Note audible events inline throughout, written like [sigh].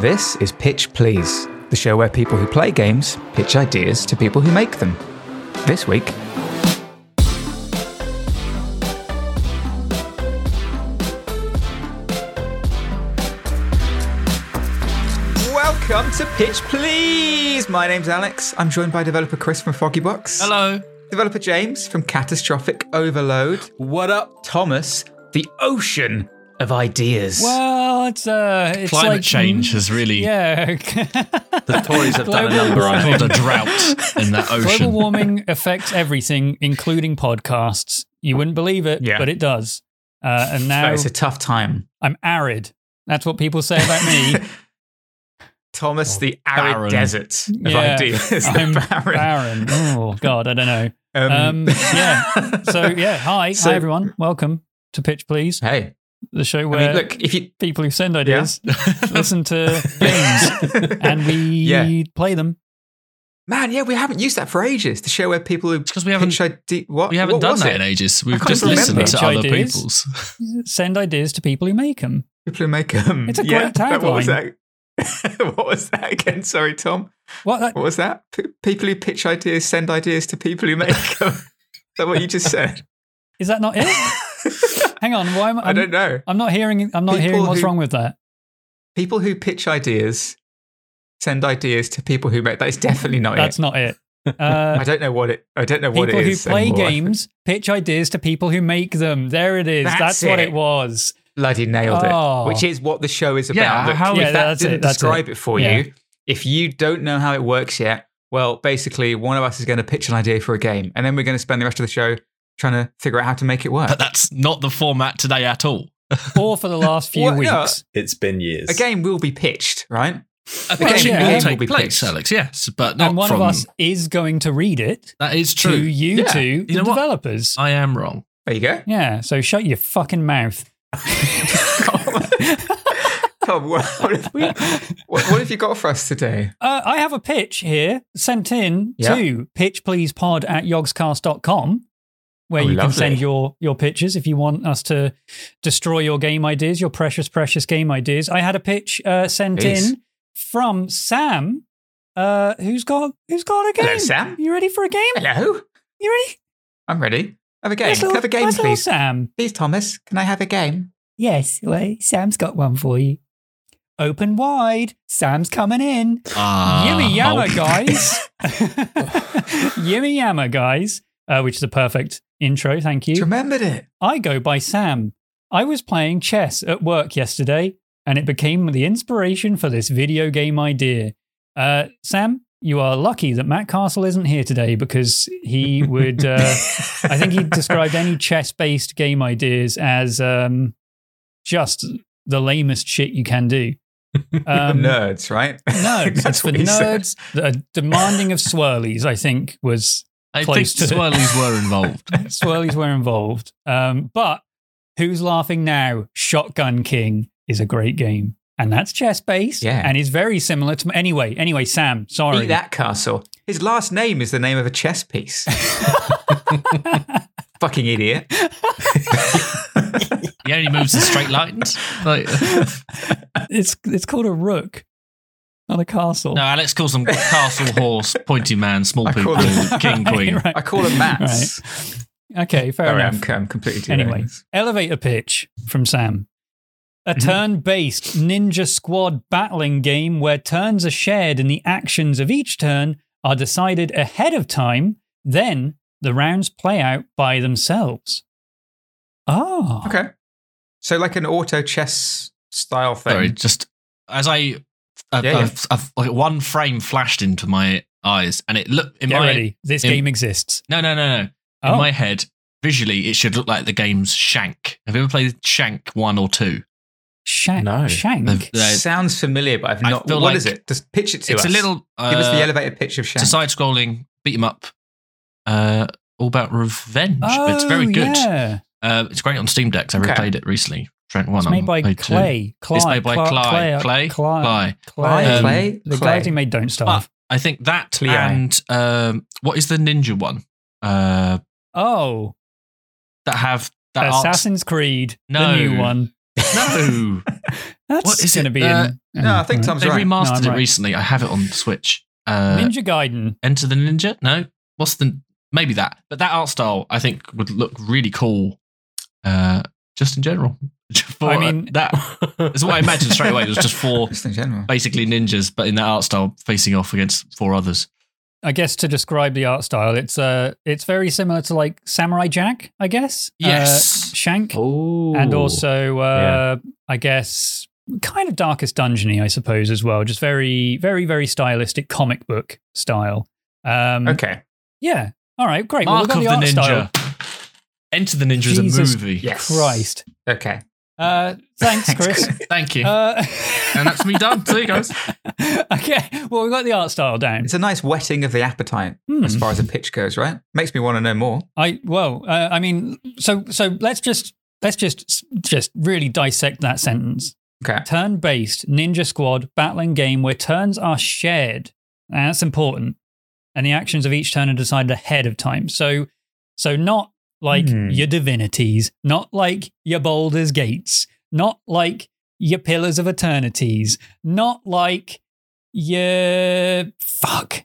This is Pitch Please, the show where people who play games pitch ideas to people who make them. This week, welcome to Pitch Please. My name's Alex. I'm joined by developer Chris from Foggybox. Hello. Developer James from Catastrophic Overload. What up? Thomas, the ocean of ideas. Well, it's uh, it's Climate like, change has really. [laughs] Yeah, The Tories have done a Global number on warming. it. a drought in that [laughs] ocean. global warming affects everything, including podcasts. You wouldn't believe it, Yeah. but it does. Uh, and now But it's a tough time. I'm arid. That's what people say about me. [laughs] Thomas, the arid barren. desert of yeah, ideas. I'm barren. barren. Oh God, I don't know. Um, yeah. So yeah, hi, So- hi everyone. Welcome to Pitch Please, hey, the show I where mean, look, if you people who send ideas [laughs] listen to games [laughs] and we Yeah. play them. Man, yeah, we haven't used that for ages. The show where people who because we haven't- pitch ide- what We haven't what done was it in ages. We've just listened to other ideas. people's. [laughs] Send ideas to people who make them. People who make them. It's a yeah, great but What was tagline. that? what was that again? Sorry, Tom. What? That, What was that? P- people who pitch ideas send ideas to people who make them. Is that what you just said? is that not it? Hang on. Why am I? I don't know. I'm not hearing. I'm not People hearing what's who- wrong with that. People who pitch ideas send ideas to people who make. That is definitely not That's [laughs] it. That's not it. Uh, [laughs] I don't know what it. I don't know what it is. people it who is. play anymore. games pitch ideas to people who make them. There it is. That's That's, what it. it was. bloody nailed Oh. it. Which is what the show is about. Yeah, Look, how- if that that's didn't it, that's describe it. it, for Yeah. you, if you don't know how it works yet, well, basically, one of us is going to pitch an idea for a game, and then we're going to spend the rest of the show trying to figure out how to make it work. But that's not the format today at all. [laughs] Or for the last few What? No. weeks. It's been years. A game will be pitched, right? A Well, pitching yeah. will take will be place, pitched. Alex. Yes, but not And one from. of us is going to read it that is to true. you Yeah. two, the You know what? developers. I am wrong. There you go. yeah. So shut your fucking mouth. [laughs] Tom, what, what, have we, what, what have you got for us today? Uh, I have a pitch here sent in Yeah. to pitchpleasepod at yogscast.com where Oh, you can send your, your pitches if you want us to destroy your game ideas, your precious, precious game ideas. I had a pitch uh, sent Please. in from Sam, uh, who's got who's got a game. Hello, Sam. You ready for a game? Hello, You ready? I'm ready. Have a game. Nice little- have a game, nice please? Sam. Please, Thomas. Can I have a game? Yes, well, Sam's got one for you. Open wide. Sam's coming in. Ah, Yimmy Yammer, oh. guys. [laughs] [laughs] Yimmy Yammer, guys, uh, which is a perfect intro. Thank you. Remembered it. I go by Sam. I was playing chess at work yesterday, and it became the inspiration for this video game idea. Uh, Sam, you are lucky that Matt Castle isn't here today because he would. Uh, [laughs] I think he described any chess-based game ideas as um, just the lamest shit you can do. [laughs] Um, nerds, right? Nerds. [laughs] That's it's for said. nerds that are demanding of swirlies, I think, was I think close to- swirlies were [laughs] involved. swirlies were involved. Um, but who's laughing now? Shotgun King is a great game. And that's chess based. Yeah. And is very similar to anyway, anyway, Sam, sorry. Eat that castle. His last name is the name of a chess piece. [laughs] Fucking idiot. [laughs] He only moves in straight lines. Like, it's it's called a rook, not a castle. no, Alex calls them castle, [laughs] horse, pointy man, small people, them- [laughs] king, queen. Right. I call them mats. Okay, fair Sorry, enough. I'm, I'm completely derailed. Anyway, elevator pitch from Sam. a mm-hmm. turn based Ninja Squad battling game where turns are shared and the actions of each turn are decided ahead of time, then the rounds play out by themselves. Oh. Okay. So like an auto chess style thing. Sorry, just as I, a, Yeah, yeah. a- a- like one frame flashed into my eyes, and it looked in Get my ready. This in- game exists. no, no, no, no. In Oh. my head, visually, it should look like the game's Shank. Have you ever played Shank one or two? Shank. No. Shank. The- the- Sounds familiar, but I've not. feel What like is it? Just pitch it to it's us. It's a little. Uh, Give us the elevated pitch of Shank. It's Shank. a side-scrolling beat 'em up. Uh, all about revenge. but it's very Oh, good. Yeah. Uh, it's great on Steam Decks. I Okay. replayed it recently. Trent one. It's made by played. Klei. Klei. It's made by Klei. Klei. Klei? Klei. Klei. Um, Klei? The Klei. who made Don't Starve. I think that Klei. and um, what is the ninja one? Uh, oh, that have that art- Assassin's Creed. No. The new one. No, [laughs] That's What is going to be Uh, in. no, I think Right. Tom's they right. remastered No, it right. recently. I have it on Switch. Uh, Ninja Gaiden. Enter the Ninja? No, what's the maybe that? But that art style, I think, would look really cool. Uh, just in general. [laughs] For, I uh, mean- that [laughs] is what I imagined straight away. It was just four Just basically ninjas, but in that art style, facing off against four others. I guess to describe the art style, it's uh, it's very similar to like Samurai Jack. I guess. Yes. Uh, Shank. Oh, and also uh, I guess kind of darkest dungeony, I suppose as well. Just very, very, very stylistic comic book style. Um, Okay. Yeah. All right. Great. Well, Mark we've of got the the, art Ninja. Enter the Ninja is a movie. Yes. Christ. Okay. Uh, thanks, Chris. Thank you. Uh, and that's me done. See you guys. [laughs] okay. Well, we've got the art style down. It's a nice whetting of the appetite Hmm. as far as a pitch goes, right? Makes me want to know more. I well, uh, I mean, so so let's just let's just just really dissect that sentence. Okay. turn based ninja squad battling game where turns are shared. And that's important. And the actions of each turn are decided ahead of time. So so not like Hmm. your divinities, not like your Baldur's Gates, not like your Pillars of Eternities, not like your fuck.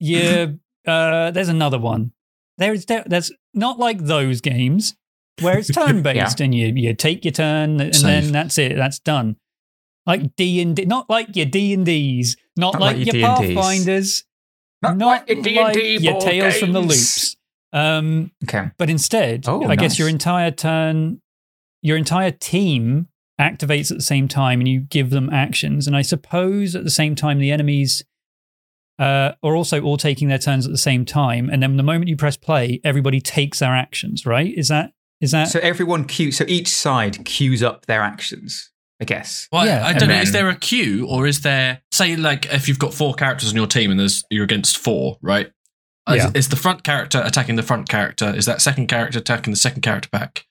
Your [laughs] uh there's another one. There's there, there's not like those games where it's [laughs] turn based and you you take your turn and Save. then that's it. That's done. Like D and D, not like your D and D's, not, Not like, like your your Pathfinders, Not not like your D&D like your board Tales from the. Loops. Um, Okay. but instead, Oh, I guess your entire turn, your entire team activates at the same time, and you give them actions. And I suppose at the same time, the enemies uh, are also all taking their turns at the same time. And then the moment you press play, everybody takes their actions. Right? Is that is that? So everyone queue. So each side queues up their actions. I guess. Well, Yeah, I and don't know. Is there a queue, or is there, say, like if you've got four characters on your team and there's you're against four, right? Is- Yeah. Is, the front character attacking the front character? Is that second character attacking the second character back?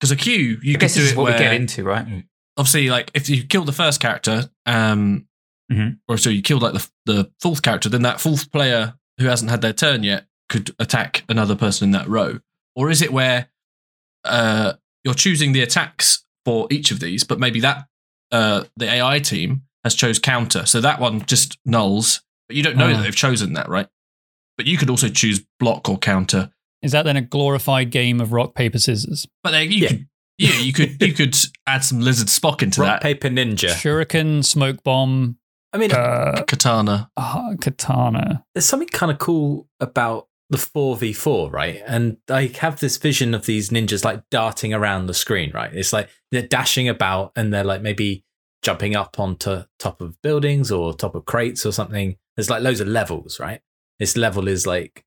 Because a queue, you I could guess do this is it what where we get into, right? obviously, like if you kill the first character, um, Mhm. or so you killed like the the fourth character, then that fourth player who hasn't had their turn yet could attack another person in that row. Or is it where uh, you're choosing the attacks for each of these, but maybe that uh, the AI team has chose counter, so that one just nulls, but you don't know Ah. that they've chosen that, right? But you could also choose block or counter. Is that then a glorified game of rock paper scissors? But then you Yeah. could, yeah, you could you could add some lizard Spock into Rock that paper ninja. Shuriken, smoke bomb, I mean, uh, katana. ah, katana. there's something kind of cool about the 4v4, right? And I have this vision of these ninjas like darting around the screen, right? It's like they're dashing about and they're like maybe jumping up onto top of buildings or top of crates or something. There's like loads of levels, right? This level is like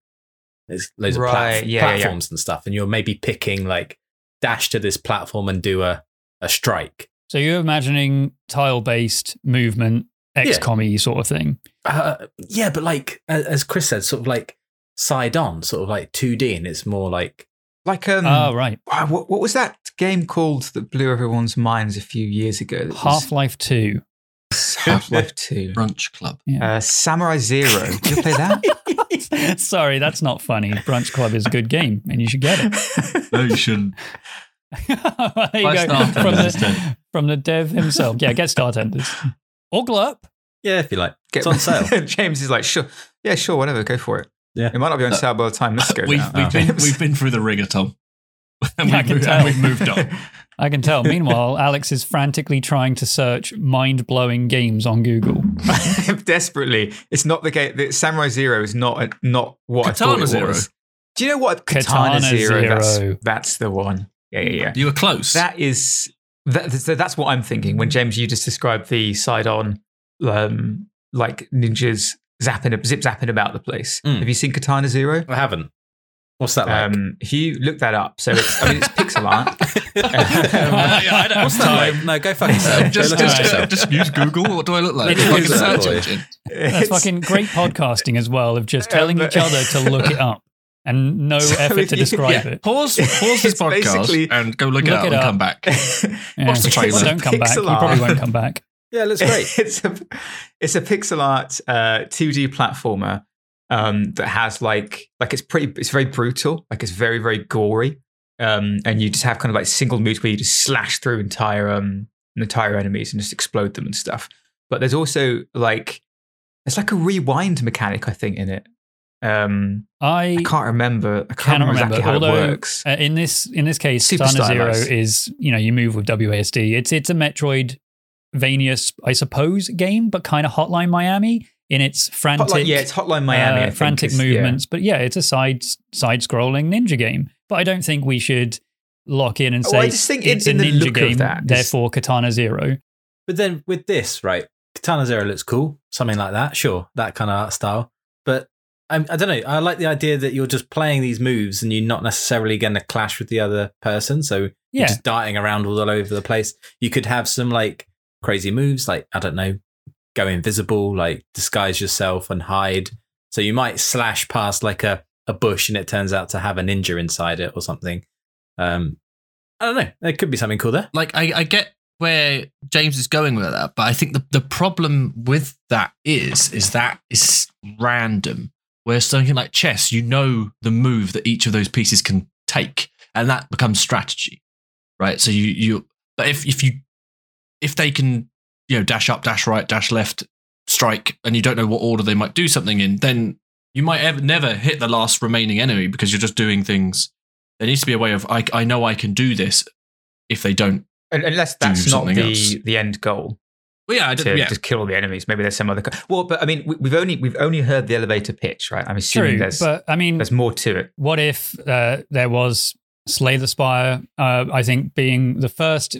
there's loads right. of plat- yeah, platforms yeah. and stuff, and you're maybe picking like dash to this platform and do a a strike. So you're imagining tile based movement, XComy yeah. sort of thing. Uh, yeah, but like as Chris said, sort of like side on, sort of like 2D, and it's more like like um oh right what, what was that game called that blew everyone's minds a few years ago half-life 2 Half Life Two, Brunch Club, yeah. uh, Samurai Zero. Did you play that? [laughs] Sorry, that's not funny. Brunch Club is a good game, and you should get it. No, you shouldn't. [laughs] there you go. From the, from the dev himself. Yeah, get Startenders. Ogle up. Yeah, if you like. Get, it's on sale. [laughs] James is like, sure. Yeah, sure, whatever. Go for it. Yeah. It might not be on uh, sale by the time this goes we've, out. We've, oh. been, we've been through the ringer, Tom. [laughs] and, Yeah, I we've can tell. and we've moved on. I can tell. Meanwhile, [laughs] Alex is frantically trying to search mind blowing games on Google. [laughs] Desperately, it's not the game. The Samurai Zero is not a, not what I thought it Zero. was. Do you know what Katana Katana, Zero? Zero. That's, that's the one. Yeah, yeah, yeah. You were close. That is that, so that's what I'm thinking when James you just described the side on um like ninjas zapping zip zapping about the place. Mm. Have you seen Katana Zero? I haven't. What's that like? Um, if you look that up, so it's I mean it's pixel art. [laughs] yeah, I don't What's that like? No, go fuck yourself. just, go look just, yourself. just use Google. What do I look like? It Fucking search that, boy. engine. That's fucking great podcasting as well, of just telling Um, each other to look it up and no [laughs] So effort to describe Yeah, it. pause, pause this podcast and go look, it up it and come back. [laughs] Yeah. Watch the trailer. Well, don't come back. You probably won't come back. Yeah, it looks great. it's a it's a pixel art uh, 2D platformer um, that has like like it's pretty it's very brutal like it's very very gory um, and you just have kind of like single moves where you just slash through entire um entire enemies and just explode them and stuff. But there's also like it's like a rewind mechanic I think in it. Um, I I can't remember. I can't remember, remember. exactly how Although it works. uh, in this in this case, Super Katana Zero is you know you move with WASD. It's it's a Metroidvania, I suppose, game, but kind of Hotline Miami in its frantic, Hotline, yeah, it's Hotline Miami. Uh, frantic is- yeah. movements. But yeah, it's a side side scrolling ninja game. But I don't think we should lock in and Oh, say I just think in- it's in a the ninja look of game, that, 'cause- therefore Katana Zero. But then with this, right, Katana Zero looks cool, something like that. Sure, that kind of art style. But I'm, I don't know. I like the idea that you're just playing these moves and you're not necessarily going to clash with the other person. So you're Yeah, just darting around all over the place. You could have some like crazy moves, like I don't know, go invisible, like disguise yourself and hide. So you might slash past like a, a bush and it turns out to have a ninja inside it or something. Um, I don't know. There could be something cool there. like I, I get where James is going with that, but I think the, the problem with that is is that is random. Where something like chess, you know the move that each of those pieces can take, and that becomes strategy, right? So you you, but if if you if they can you know dash up, dash right, dash left, strike, and you don't know what order they might do something in, then you might ever, never hit the last remaining enemy because you're just doing things. There needs to be a way of I I know I can do this if they don't Unless that's not the, else. the end goal. Well, yeah, I to yeah. just kill all the enemies. Maybe there's some other. Co- well, but I mean, we, we've only we've only heard the elevator pitch, right? I'm assuming true. there's But I mean, there's more to it. what if uh, there was Slay the Spire? Uh, I think being the first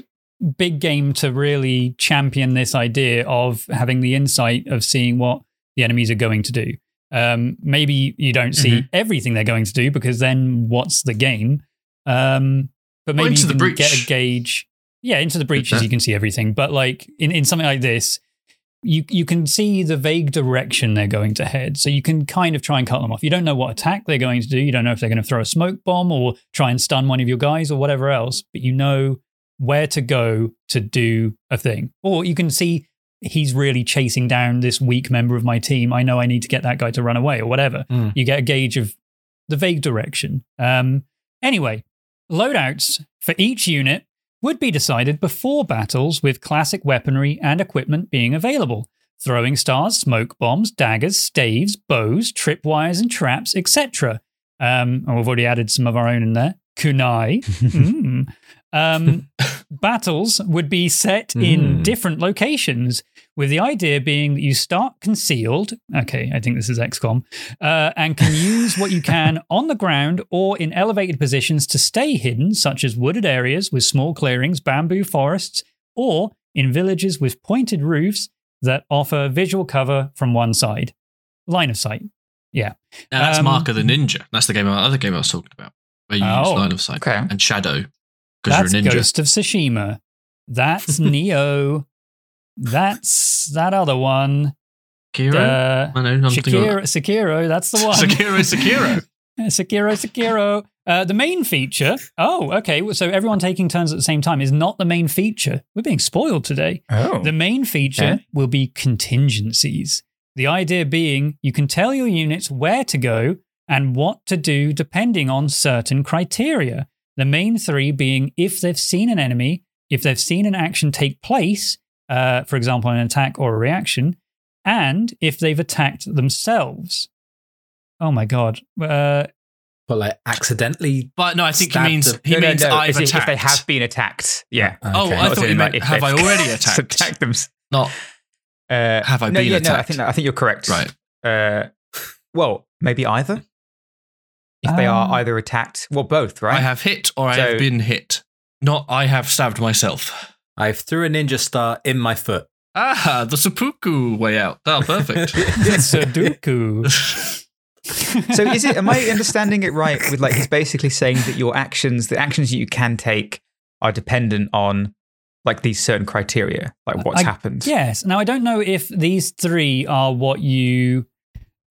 big game to really champion this idea of having the insight of seeing what the enemies are going to do. Um, maybe you don't see Mhm. everything they're going to do because then what's the game? Um, but maybe Into you the can Breach. get a gauge. Yeah, into the breaches you can see everything, but like in, in something like this, you you can see the vague direction they're going to head. So you can kind of try and cut them off. You don't know what attack they're going to do. You don't know if they're going to throw a smoke bomb or try and stun one of your guys or whatever else, but you know where to go to do a thing. Or you can see he's really chasing down this weak member of my team. I know I need to get that guy to run away or whatever. Mm. You get a gauge of the vague direction. Um, anyway, loadouts for each unit would be decided before battles with classic weaponry and equipment being available. Throwing stars, smoke bombs, daggers, staves, bows, tripwires, and traps, etc. Um, and we've already added some of our own in there. Kunai. [laughs] Mm. Um, [laughs] battles would be set in Mm. different locations, with the idea being that you start concealed. Okay, I think this is XCOM, uh, and can [laughs] use what you can on the ground or in elevated positions to stay hidden, such as wooded areas with small clearings, bamboo forests, or in villages with pointed roofs that offer visual cover from one side. Line of sight. Yeah. Now, that's Um, Mark of the Ninja. That's the game, other game I was talking about, where you use Oh. line of sight Okay. and shadow That's you're a ninja. Ghost of Tsushima. That's [laughs] Nioh. That's that other one. Sekiro? Uh, I know. Sekiro, Sekiro, that's the one. Sekiro, Sekiro. [laughs] Sekiro, Sekiro. Uh, the main feature. Oh, okay. So everyone taking turns at the same time is not the main feature. We're being spoiled today. Oh, The main feature Okay. will be contingencies. The idea being you can tell your units where to go and what to do depending on certain criteria. The main three being if they've seen an enemy, if they've seen an action take place, uh, for example, an attack or a reaction, and if they've attacked themselves. Oh my God. Uh, But like accidentally. But no, I think he means the- he No, no, means no, I've if, if they have been attacked. Yeah. Oh, Okay. I Not thought you meant like, have I already [laughs] attacked? attacked them. Not Uh, Have I no, been yeah, No, I think I think you're correct. right. Uh, well, maybe either. If they are Ah. either attacked, well, both, right? I have hit or I So- have been hit. Not I have stabbed myself. I've threw a ninja star in my foot. Ah, the seppuku way out. Oh, perfect. [laughs] Sudoku. [laughs] [laughs] so is it? Am I understanding it right? With like, he's basically saying that your actions, the actions that you can take, are dependent on like these certain criteria, like what's I- happened. Yes. Now I don't know if these three are what you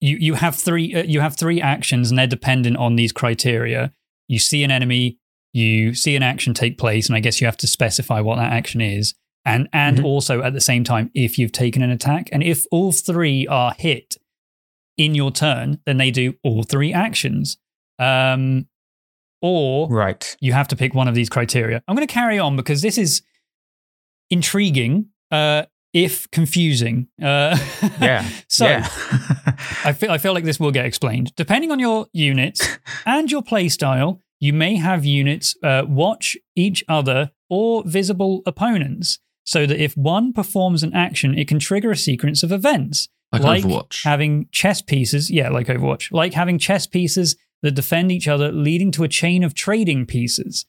you you have three uh, you have three actions and they're dependent on these criteria. You see an enemy, you see an action take place, and I guess you have to specify what that action is. And and Mhm. also at the same time if you've taken an attack. And if all three are hit in your turn, then they do all three actions. Um or Right. you have to pick one of these criteria. I'm going to carry on because this is intriguing, uh, if confusing. Uh, [laughs] Yeah. so yeah. [laughs] I feel I feel like this will get explained. Depending on your units and your playstyle, you may have units uh, watch each other or visible opponents, so that if one performs an action, it can trigger a sequence of events. Like, Overwatch. having chess pieces, yeah, like Overwatch, like having chess pieces that defend each other, leading to a chain of trading pieces.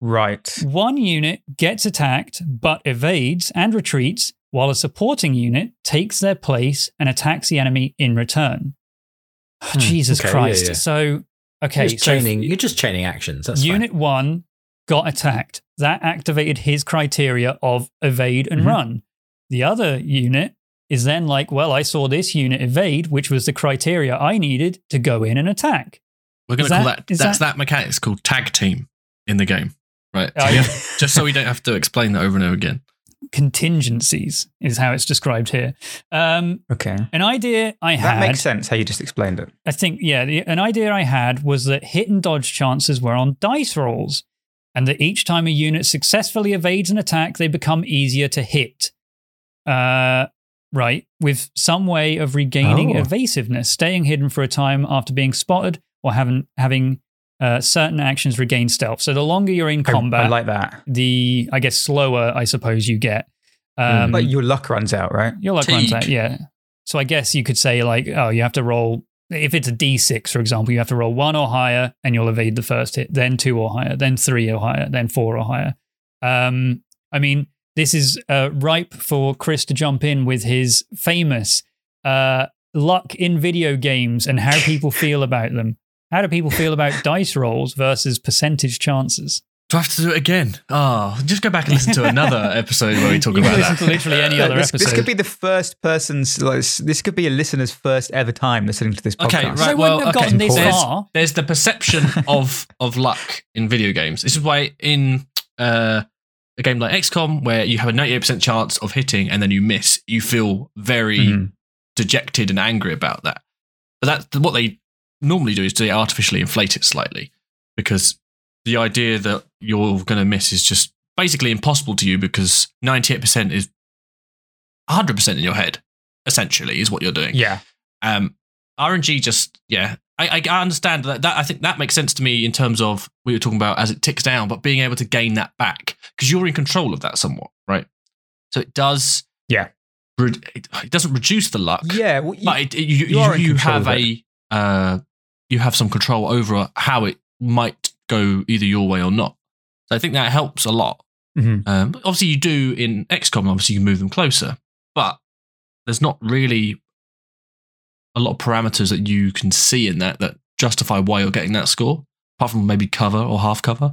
right. One unit gets attacked but evades and retreats, while a supporting unit takes their place and attacks the enemy in return. Jesus okay, Christ. yeah. So, okay, you're, just so chaining, you're just chaining actions. That's unit fine. one got attacked. That activated his criteria of evade and Mhm. run. The other unit is then like, well, I saw this unit evade, which was the criteria I needed to go in and attack. We're going to call that- that, is that's that- that mechanic. It's called tag team in the game. Right. Oh, So yeah. yeah, just so we don't have to explain that over and over again. Contingencies is how it's described here. Um, Okay. an idea I had. That makes sense how you just explained it. I think, yeah, the, an idea I had was that hit and dodge chances were on dice rolls, and that each time a unit successfully evades an attack, they become easier to hit. Uh, right, with some way of regaining Oh. evasiveness, staying hidden for a time after being spotted, or having having uh, certain actions regain stealth. So the longer you're in combat, I, like that. the I guess slower I suppose you get. Um, But your luck runs out, right? your luck runs out, yeah. So I guess you could say like, oh, you have to roll. If it's a D6, for example, you have to roll one or higher, and you'll evade the first hit. Then two or higher, then three or higher, then four or higher. Um, I mean, this is uh, ripe for Chris to jump in with his famous uh, luck in video games and how people feel about them. How do people feel about [laughs] dice rolls versus percentage chances? Do I have to do it again? Oh, just go back and listen to another [laughs] episode where we talk you can about listen that. to literally any other this, episode. this could be the first person's. Like, this could be a listener's first ever time listening to this podcast. Okay, right. wouldn't Well, have okay. gotten this there's, far. there's the perception [laughs] of of luck in video games. This is why in uh, a game like XCOM, where you have a 98% chance of hitting and then you miss, you feel very Mhm. dejected and angry about that. But that's what they normally do is they artificially inflate it slightly because the idea that you're going to miss is just basically impossible to you because 98% is 100% in your head, essentially, is what you're doing. Yeah. Um, RNG just yeah, I, I understand that. That I think that makes sense to me in terms of we were talking about as it ticks down, but being able to gain that back because you're in control of that somewhat, right? So it does. Yeah. re- It, it doesn't reduce the luck. Yeah. Well, you, but it, it- you you you, you have a uh, you have some control over how it might go either your way or not. So I think that helps a lot. Mhm. Um, obviously, you do in XCOM. Obviously, you can move them closer, but there's not really a lot of parameters that you can see in that that justify why you're getting that score, apart from maybe cover or half cover.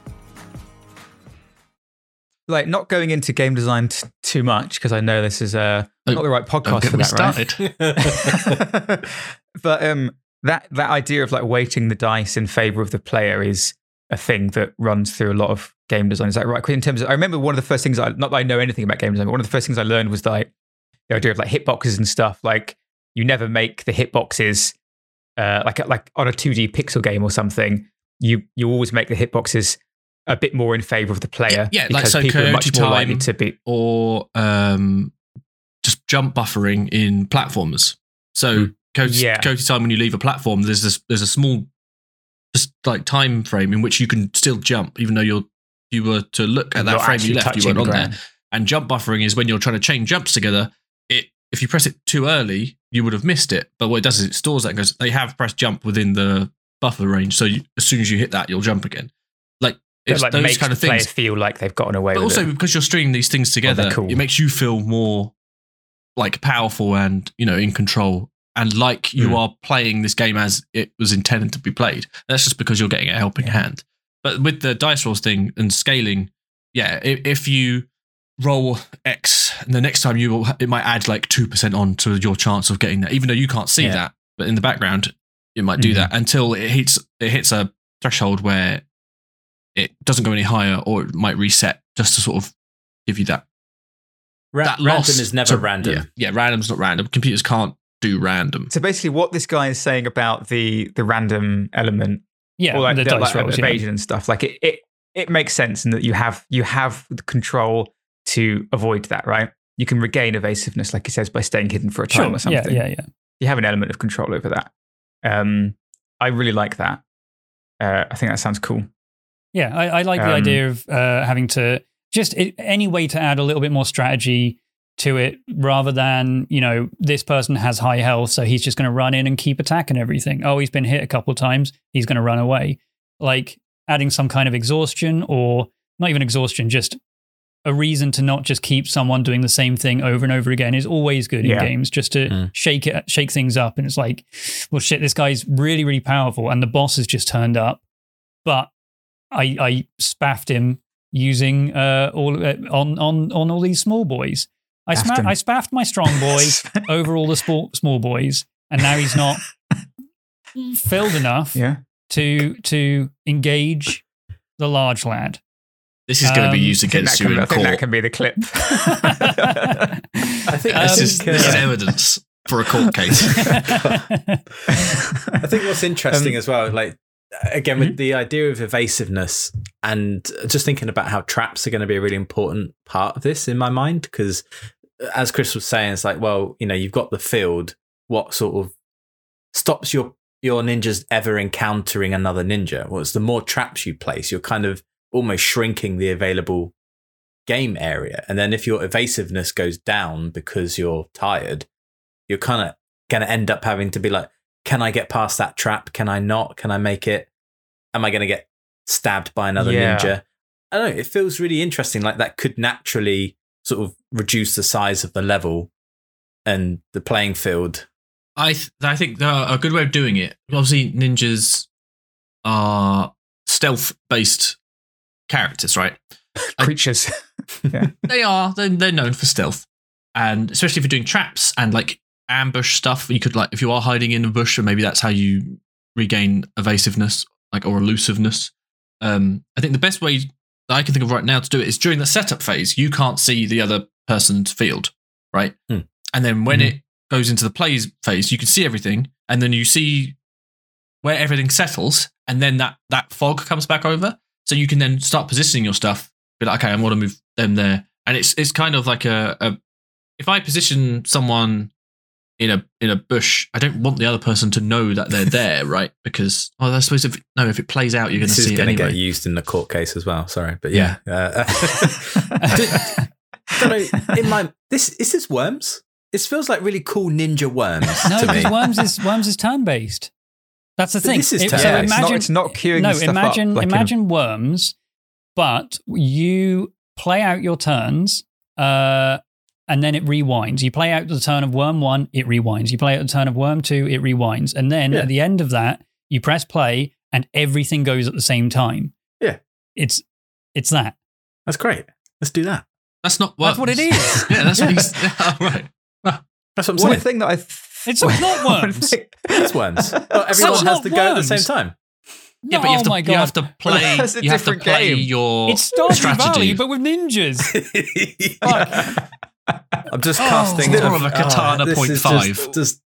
Like not going into game design t- too much because I know this is uh, not the right podcast for me that, right? started. [laughs] but um, that that idea of like weighting the dice in favor of the player is a thing that runs through a lot of game design. Is that right? In terms of, I remember one of the first things I, not that I know anything about game design, but one of the first things I learned was like the idea of like hitboxes and stuff. Like you never make the hitboxes uh, like like on a 2D pixel game or something. You you always make the hitboxes a bit more in favor of the player. Yeah, like because so people are much more likely Time to be. or um, just jump buffering in platformers. So Coyote, Yeah. Coyote time when you leave a platform, there's this there's a small just like time frame in which you can still jump, even though you're you were to look at that frame you left, you weren't the on there. And jump buffering is when you're trying to chain jumps together. It if you press it too early, you would have missed it. But what it does is it stores that and goes, they have pressed jump within the buffer range. So you, as soon as you hit that, you'll jump again. It's like those makes kind of things. feel like they've gotten away But also it. because you're stringing these things together, cool. it makes you feel more like powerful and you know in control and like you Mm. are playing this game as it was intended to be played. That's just because you're getting a helping hand. But with the dice rolls thing and scaling, yeah, if, if you roll X and the next time you will, it might add like two percent on to your chance of getting that, even though you can't see Yeah. that. But in the background, it might do Mhm. that until it hits it hits a threshold where it doesn't go any higher, or it might reset just to sort of give you that. Ra- that random loss is never to- random. Yeah, yeah, random's not random. Computers can't do random. So basically, what this guy is saying about the the random element Yeah, or like the the, dice like, rolls. yeah. evasion and stuff, like it, it it makes sense in that you have you have the control to avoid that, right? You can regain evasiveness, like he says, by staying hidden for a time Sure. or something. Yeah, yeah, yeah. You have an element of control over that. Um, I really like that. Uh, I think that sounds cool. Yeah, I, I like the Um, idea of uh, having to just i any way to add a little bit more strategy to it rather than, you know, this person has high health, so he's just going to run in and keep attacking everything. Oh, he's been hit a couple of times, he's going to run away. Like adding some kind of exhaustion or not even exhaustion, just a reason to not just keep someone doing the same thing over and over again is always good in games just to Mm. shake it shake things up and it's like well shit this guy's really really powerful and the boss has just turned up but I I spaffed him using uh all uh, on on on all these small boys. I Spaffed sma- I spaffed my strong boy [laughs] over all the small small boys, and now he's not [laughs] filled enough yeah. to to engage the large lad. This is going to be Um, used I against that you can, in I think that can be the clip. [laughs] I think Um, this, is, this is evidence for a court case. I think what's interesting Um, as well, like again with mm-hmm. the idea of evasiveness and just thinking about how traps are going to be a really important part of this in my mind because uh, as Chris was saying, it's like, well, you know, you've got the field. What sort of stops your your ninjas ever encountering another ninja? Well, it's the more traps you place, you're kind of almost shrinking the available game area. And then if your evasiveness goes down because you're tired, you're kind of going to end up having to be like, can I get past that trap? Can I not? Can I make it? Am I going to get stabbed by another Yeah. ninja? I don't know. It feels really interesting. Like that could naturally sort of reduce the size of the level and the playing field. I th- I think there a good way of doing it. Obviously, ninjas are stealth based characters, right? [laughs] I- Creatures. [laughs] They are. They're, they're known for stealth, and especially if you're doing traps and like ambush stuff. You could like if you are hiding in a bush, and maybe that's how you regain evasiveness, like or elusiveness. Um, I think the best way that I can think of right now to do it is during the setup phase. You can't see the other person's field, right? Hmm. And then when Mhm. it goes into the plays phase, you can see everything, and then you see where everything settles, and then that that fog comes back over, so you can then start positioning your stuff. Be like, okay, I want to move them there, and it's it's kind of like a, a if I position someone in a in a bush, I don't want the other person to know that they're [laughs] there, right? Because well, I suppose if no, if it plays out, you're going to This is see going to anyway. get used in the court case as well. Sorry, but yeah. Uh, [laughs] [laughs] don't know, in my this is this worms. This feels like really cool ninja worms no, to me. because Worms is Worms is turn based. That's the But thing. this is It- turn- so Yeah, it's, imagine not, it's not queuing no, stuff imagine up. like in imagine worms, but you play out your turns, uh, and then it rewinds. You play out the turn of worm one, it rewinds. You play out the turn of worm two, it rewinds, and then Yeah. at the end of that, you press play, and everything goes at the same time. Yeah. it's it's that. That's great. Let's do that. That's not That's what it is. worms. is. [laughs] yeah, that's what he's yeah, right. That's what I'm One saying. thing that I It's not one [laughs] worms. It's worms. [laughs] Well, everyone has to go at the same worms. time. Yeah, but you have oh to my you have to play That's a you have to different play game. your It's Stardew strategy. Valley, but with ninjas. I'm just Oh. casting It's more of a oh, Katana this is 0.5. Just, just,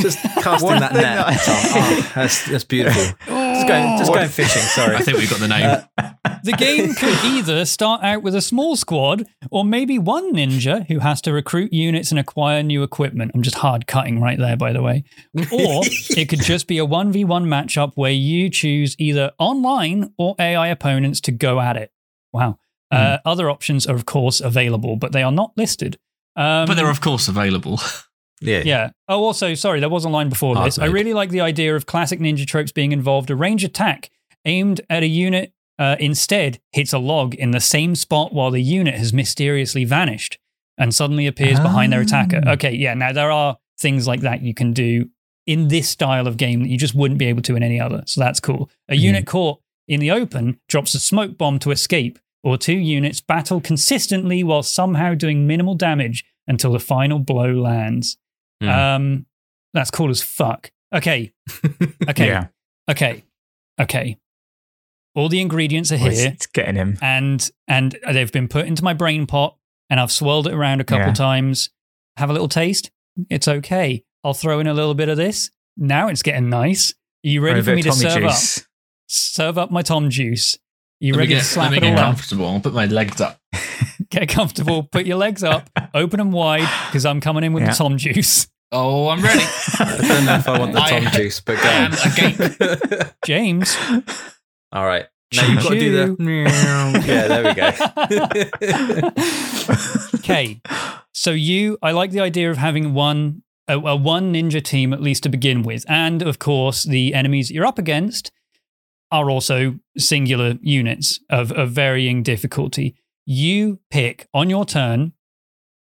just casting that net. [laughs] that- Oh, that's, that's beautiful. Just going, just going oh. fishing. Sorry. I think we've got the name. [laughs] the game could either start out with a small squad or maybe one ninja who has to recruit units and acquire new equipment. I'm just hard cutting right there, by the way. Or [laughs] it could just be a 1v1 matchup where you choose either online or AI opponents to go at it. Wow. Uh, other options are, of course, available, but they are not listed. Um, but they're of course available. [laughs] yeah. yeah. Oh, also, sorry, there was a line before Hard this. I really like the idea of classic ninja tropes being involved. A range attack aimed at a unit uh, instead hits a log in the same spot while the unit has mysteriously vanished and suddenly appears behind their attacker. Ah. Okay, yeah. Now there are things like that you can do in this style of game that you just wouldn't be able to in any other. So that's cool. A Hmm. unit caught in the open drops a smoke bomb to escape, or two units battle consistently while somehow doing minimal damage until the final blow lands. Hmm. Um, that's cool as fuck. Okay, [laughs] okay, Yeah. okay, okay. All the ingredients are Well, here, it's getting him. and and they've been put into my brain pot, and I've swirled it around a couple Yeah. times. Have a little taste. It's okay. I'll throw in a little bit of this. Now it's getting nice. Are you ready Or for me to serve juice. up? Serve up my Tom juice. You let ready get, to slap let me it get all up? comfortable. I'll put my legs up. [laughs] Get comfortable. Put your legs up. [laughs] Open them wide because I'm coming in with Yeah. the Tom juice. Oh, I'm ready. [laughs] I don't know if I want the I Tom juice, but go am on. James, All right. Now you've got to do the. yeah, there we go. okay. So you, I like the idea of having one a, a one ninja team at least to begin with, and of course the enemies that you're up against are also singular units of, of varying difficulty. You pick on your turn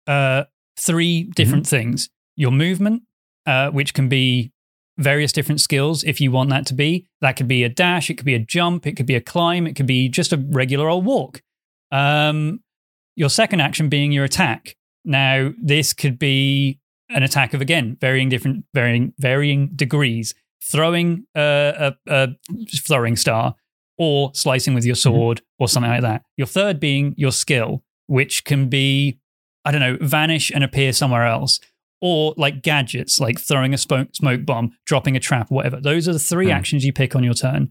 uh, three different things: your movement, uh, which can be various different skills if you want that to be. That could be a dash, it could be a jump, it could be a climb, it could be just a regular old walk. Um, your second action being your attack. Now, this could be an attack of again varying different, varying varying degrees, throwing a, a, a throwing star, or slicing with your sword, or something like that. Your third being your skill, which can be, I don't know, vanish and appear somewhere else, or like gadgets, like throwing a smoke, smoke bomb, dropping a trap, whatever. Those are the three Hmm. actions you pick on your turn.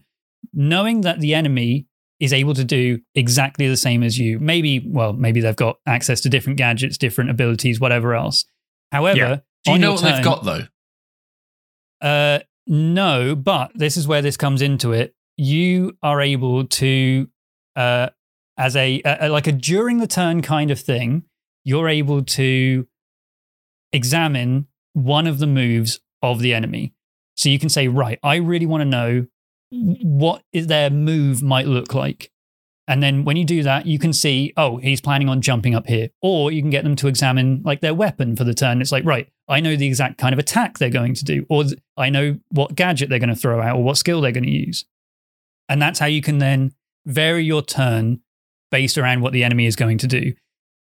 Knowing that the enemy is able to do exactly the same as you. Maybe, well, maybe they've got access to different gadgets, different abilities, whatever else. However, Yeah. Do you know what they've got though? uh, no, but this is where this comes into it. You are able to, uh, as a, like a during the turn kind of thing, you're able to examine one of the moves of the enemy. So you can say, right, I really want to know what is their move might look like. And then when you do that, you can see, oh, he's planning on jumping up here. Or you can get them to examine like their weapon for the turn. It's like, right, I know the exact kind of attack they're going to do, or I know what gadget they're going to throw out, or what skill they're going to use. And that's how you can then vary your turn based around what the enemy is going to do.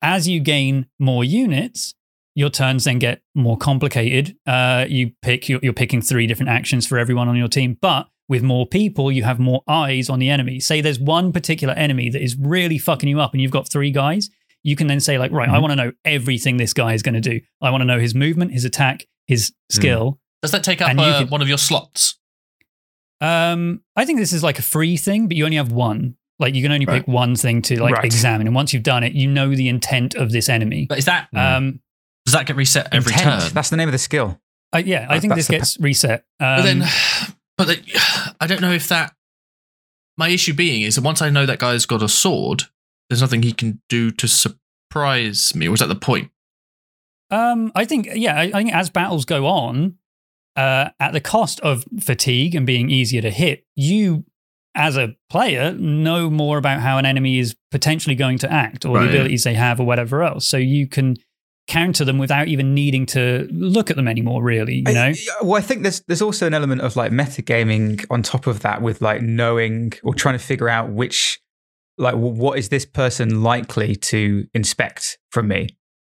As you gain more units, your turns then get more complicated. Uh, you pick you're, you're picking three different actions for everyone on your team, but with more people, you have more eyes on the enemy. Say there's one particular enemy that is really fucking you up, and you've got three guys. You can then say like, right, I want to know everything this guy is going to do. I want to know his movement, his attack, his skill. Does that take up And you uh, could- one of your slots? Um, I think this is like a free thing, but you only have one. Like you can only Right. pick one thing to like Right. examine, and once you've done it, you know the intent of this enemy. But is that Um, does that get reset every Intent. turn? That's the name of the skill. I, yeah, I That- think this the gets reset. Um, But then, but the, [sighs] I don't know if that. My issue being is that once I know that guy's got a sword, there's nothing he can do to surprise me. Or was that the point? Um, I think yeah, I, I think as battles go on, uh, at the cost of fatigue and being easier to hit, you as a player know more about how an enemy is potentially going to act or Right. the abilities they have or whatever else. So you can counter them without even needing to look at them anymore. Really, you know. I, well, I think there's there's also an element of like metagaming on top of that with like knowing or trying to figure out which like what is this person likely to inspect from me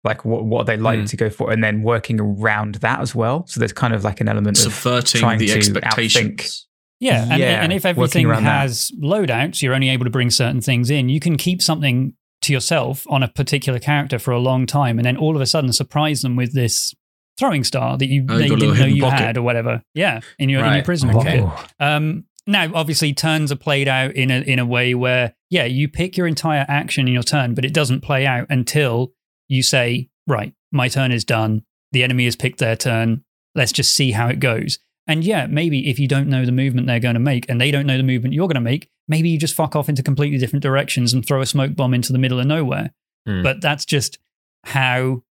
like what what are they likely Hmm. to go for and then working around that as well so there's kind of like an element of Subverting trying the to expectations. outthink- Yeah, and, Yeah, and if everything around that. has loadouts, you're only able to bring certain things in. You can keep something to yourself on a particular character for a long time, and then all of a sudden surprise them with this throwing star that you, Oh, they you didn't know you pocket. had or whatever. Yeah, in your in your prison okay. pocket. Um, now, obviously, turns are played out in a in a way where yeah, you pick your entire action in your turn, but it doesn't play out until you say, right, my turn is done. The enemy has picked their turn. Let's just see how it goes. And yeah, maybe if you don't know the movement they're going to make and they don't know the movement you're going to make, maybe you just fuck off into completely different directions and throw a smoke bomb into the middle of nowhere. Hmm. But that's just how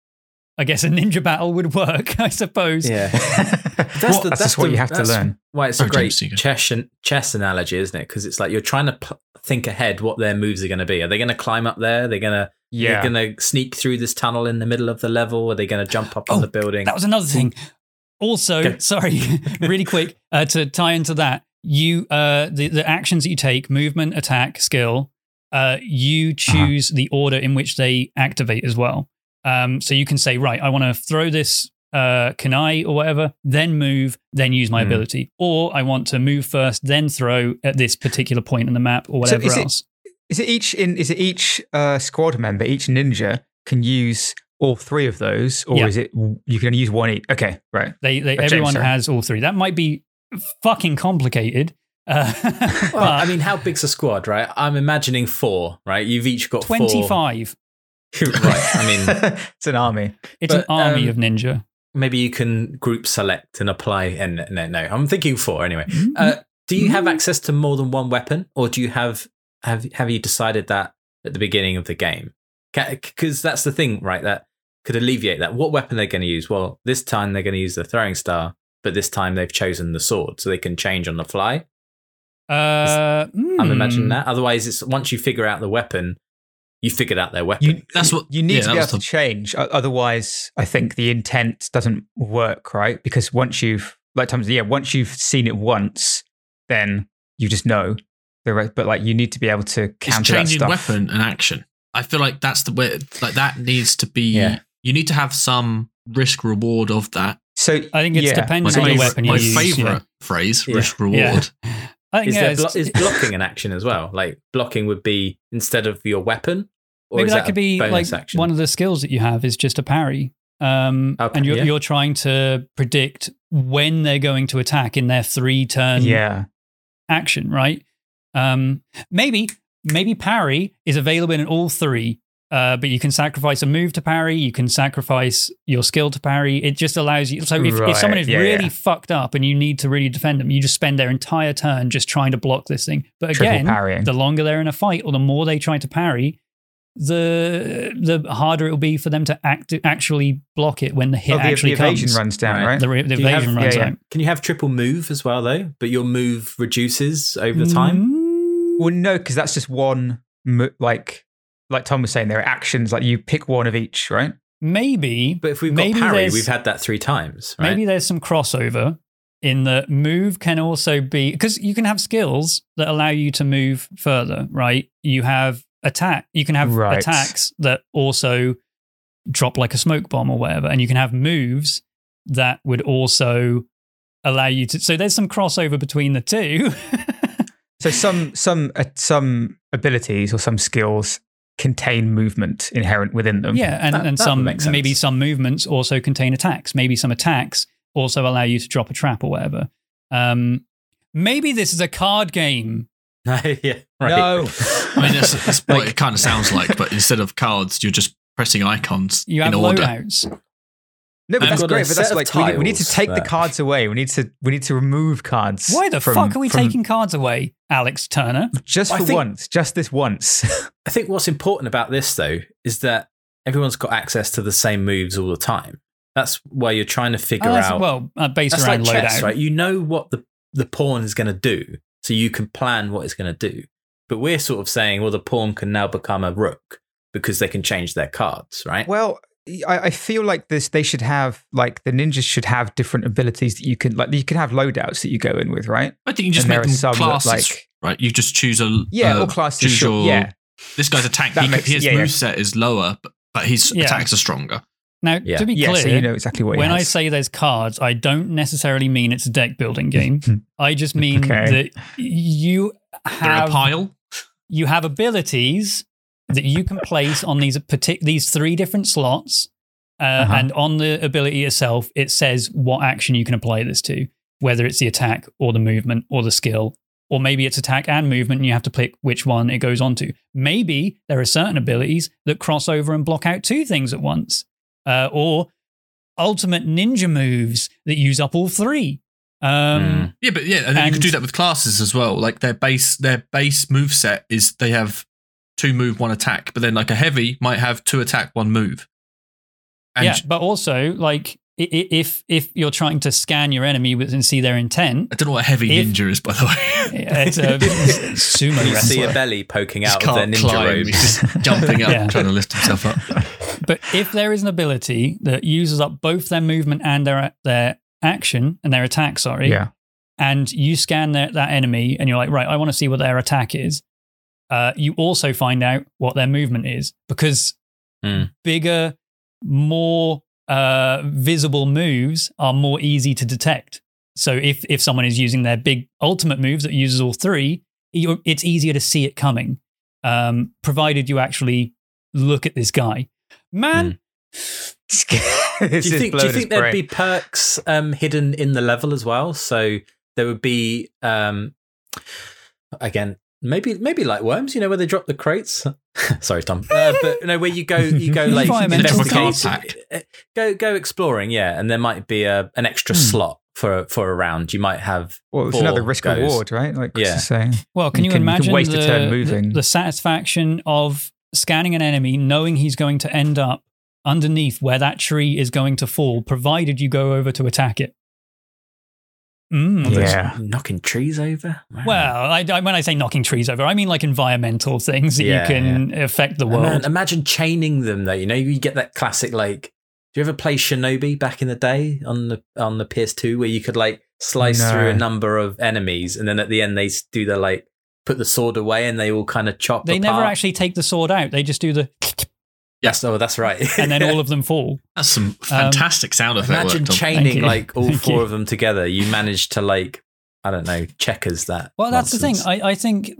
I guess a ninja battle would [laughs] work, I suppose. Yeah. [laughs] that's, just what the- you have to learn. Why it's a Oh, great James, you go. chess, chess analogy, isn't it? Because it's like you're trying to pl- think ahead what their moves are going to be. Are they going to climb up there? Are they going to Yeah. They're going to sneak through this tunnel in the middle of the level? Are they going to jump up on Oh, the building? That was another thing. Also, Go. sorry, [laughs] really quick uh, to tie into that, you uh, the the actions that you take, movement, attack, skill, uh, you choose the order in which they activate as well. Um, so you can say, right, I want to throw this uh, kunai or whatever, then move, then use my Hmm. ability, or I want to move first, then throw at this particular point in the map or So whatever is else. Is it each in? Is it each uh, squad member, each ninja can use all three of those, or Yeah. is it you can only use one each? Okay, right. They, they everyone has all three. That might be fucking complicated. Uh, [laughs] Well, I mean, how big's a squad, right? I'm imagining four, right? You've each got four. 25. right. I mean, [laughs] it's an army. It's an army um, of ninja. maybe you can group select and apply. And no, no, I'm thinking four anyway. Mm-hmm. Uh, do you have access to more than one weapon, or do you have have have you decided that at the beginning of the game? Because that's the thing, right? That could alleviate that. What weapon they're going to use? Well, this time they're going to use the throwing star, but this time they've chosen the sword, so they can change on the fly. Uh, I'm imagining hmm. that. Otherwise, it's once you figure out the weapon, you figured out their weapon. You, That's what- you need yeah, to be was able to change. Otherwise, I think the intent doesn't work, right? Because once you've, like times said, yeah, once you've seen it once, then you just know the rest. But like, you need to be able to It's counter that stuff. weapon and action. I feel like that's the way. Like that needs to be. Yeah. You need to have some risk reward of that. So I think it's yeah. dependent My, on the weapon you my use. favorite yeah. phrase: Yeah. risk Yeah. reward. I think is, yeah, blo- is blocking an action as well? Like blocking would be instead of your weapon, or maybe is that a could be like action? one of the skills that you have is just a parry. Um, Okay, and you're, yeah. you're trying to predict when they're going to attack in their three turn yeah, action, right? Um, maybe maybe parry is available in all three, uh, but you can sacrifice a move to parry. You can sacrifice your skill to parry. It just allows you. So if, if someone is yeah, really yeah. fucked up and you need to really defend them, you just spend their entire turn just trying to block this thing. But Triple again, parrying. the longer they're in a fight or the more they try to parry, the the harder it will be for them to act actually block it when the hit oh, the, actually the evasion comes. runs down, Right. right? The, the Do you have- evasion yeah, runs yeah. out. Can you have triple move as well though? But your move reduces over the time. Mm, Well, no, because that's just one. Like, like Tom was saying, there are actions. Like you pick one of each, right? Maybe, But if we've got maybe parry, we've had that three times, right? Maybe there's some crossover in the move can also be because you can have skills that allow you to move further, right? You have attack, you can have Right. attacks that also drop like a smoke bomb or whatever, and you can have moves that would also allow you to. So there's some crossover between the two. [laughs] So some some uh, some abilities or some skills contain movement inherent within them. yeah, and, That- and that some maybe some movements also contain attacks. Maybe some attacks also allow you to drop a trap or whatever. Um, maybe this is a card game. [laughs] yeah, right. No. [laughs] I mean, that's, that's what it kind of sounds like. But instead of cards, you're just pressing icons You have in order. loadouts. No, but And that's great. But that's like we need, we need to tiles take the cards away. We need to we need to remove cards. Why the from- fuck are we from- taking cards away, Alex Turner? just I for think- once? Just this once. [laughs] I think what's important about this though is that everyone's got access to the same moves all the time. That's why you're trying to figure Oh, out. well, uh, based that's around like loadout. chess, right? You know what the the pawn is going to do, so you can plan what it's going to do. But we're sort of saying, well, the pawn can now become a rook because they can change their cards, right? well, I, I feel like this. They should have like the ninjas should have different abilities that you can like. You can have loadouts that you go in with, right? I think you just And there make are them some that, classes, like- right? You just choose a Yeah, uh, all classes. choose Sure. your- Yeah, This guy's attack. That He, makes- his yeah, yeah. is lower, but, but his Yeah. attacks are stronger. Now, Yeah. to be Yeah, clear, so you know exactly what he when I say there's cards, I don't necessarily mean it's a deck building [laughs] game. I just mean Okay. that you They're have a pile. you have abilities that you can place on these partic- these three different slots, uh, Uh-huh. and on the ability itself, it says what action you can apply this to, whether it's the attack or the movement or the skill, or maybe it's attack and movement, and you have to pick which one it goes on to. Maybe there are certain abilities that cross over and block out two things at once, uh, or ultimate ninja moves that use up all three. Um, Yeah, but yeah, and then you could do that with classes as well. Like their base, their base move set is they have two move, one attack. But then like a heavy might have two attack, one move. And yeah, but also like i- i- if if you're trying to scan your enemy and see their intent, I don't know what a heavy If- ninja is, by the way. it's a sumo You see a belly poking out of their ninja climb. robes. Just jumping up, [laughs] Yeah. trying to lift himself up. But if there is an ability that uses up both their movement and their their action and their attack, sorry, yeah. and you scan their, that enemy and you're like, right, I want to see what their attack is. Uh, you also find out what their movement is because Hmm. bigger, more uh, visible moves are more easy to detect. So if if someone is using their big ultimate moves that uses all three, you're, it's easier to see it coming, um, provided you actually look at this guy. Man, [laughs] Do you think, do you think there'd be perks um, hidden in the level as well? So there would be, um, again, maybe maybe like worms, you know, where they drop the crates. [laughs] Sorry, Tom, uh, but you know where you go, you go like [laughs] Environmental investigate- card go go exploring, yeah, and there might be a an extra Hmm. slot for for a round. You might have Well, it's another risk goes. reward, right? Like Chris Yeah. is saying. Well, can You you, can- you can imagine waste a the, turn the- moving. the satisfaction of scanning an enemy, knowing he's going to end up underneath where that tree is going to fall, provided you go over to attack it? Mm. Yeah. knocking trees over. Wow. Well, I, I- when I say knocking trees over, I mean like environmental things that Yeah, you can affect the world. Man, imagine chaining them though. You know, you get that classic like. Do you ever play Shinobi back in the day on the on the PS2 where you could like slice No. through a number of enemies and then at the end they do the like put the sword away and they all kind of chop. they apart? never actually take the sword out; they just do the, Yes, oh, that's right. and then all of them fall. [laughs] That's some fantastic sound effect. Imagine work, Tom. Chaining like all Thank four you. of them together. You manage to like I don't know checkers that. Well, that's the thing. I, I think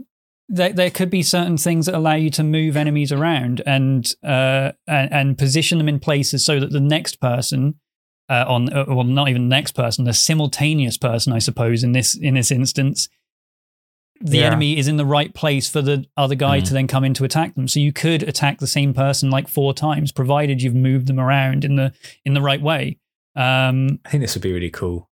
that there could be certain things that allow you to move enemies around and uh, and, and position them in places so that the next person uh, on uh, well, not even the next person, the simultaneous person, I suppose in this in this instance, the Yeah. enemy is in the right place for the other guy Mm. to then come in to attack them. So you could attack the same person like four times, provided you've moved them around in the in the right way. Um, I think this would be really cool.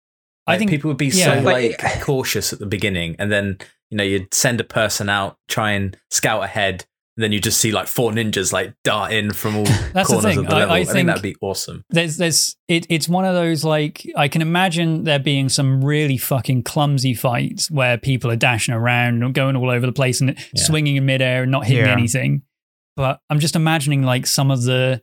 I think- people would be yeah. so Like- like cautious at the beginning, and then you know you'd send a person out, try and scout ahead, and then you just see like four ninjas like dart in from all [laughs] That's the corners thing. of the I- level. I I, think- think that'd be awesome. there's there's it, it's one of those like I can imagine there being some really fucking clumsy fights where people are dashing around and going all over the place and Yeah. swinging in midair and not hitting Yeah. anything. But I'm just imagining like some of the